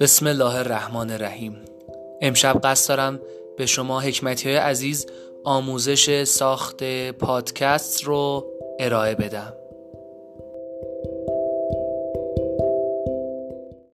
بسم الله الرحمن الرحیم. امشب قصد دارم به شما حکمتی های عزیز آموزش ساخت پادکست رو ارائه بدم.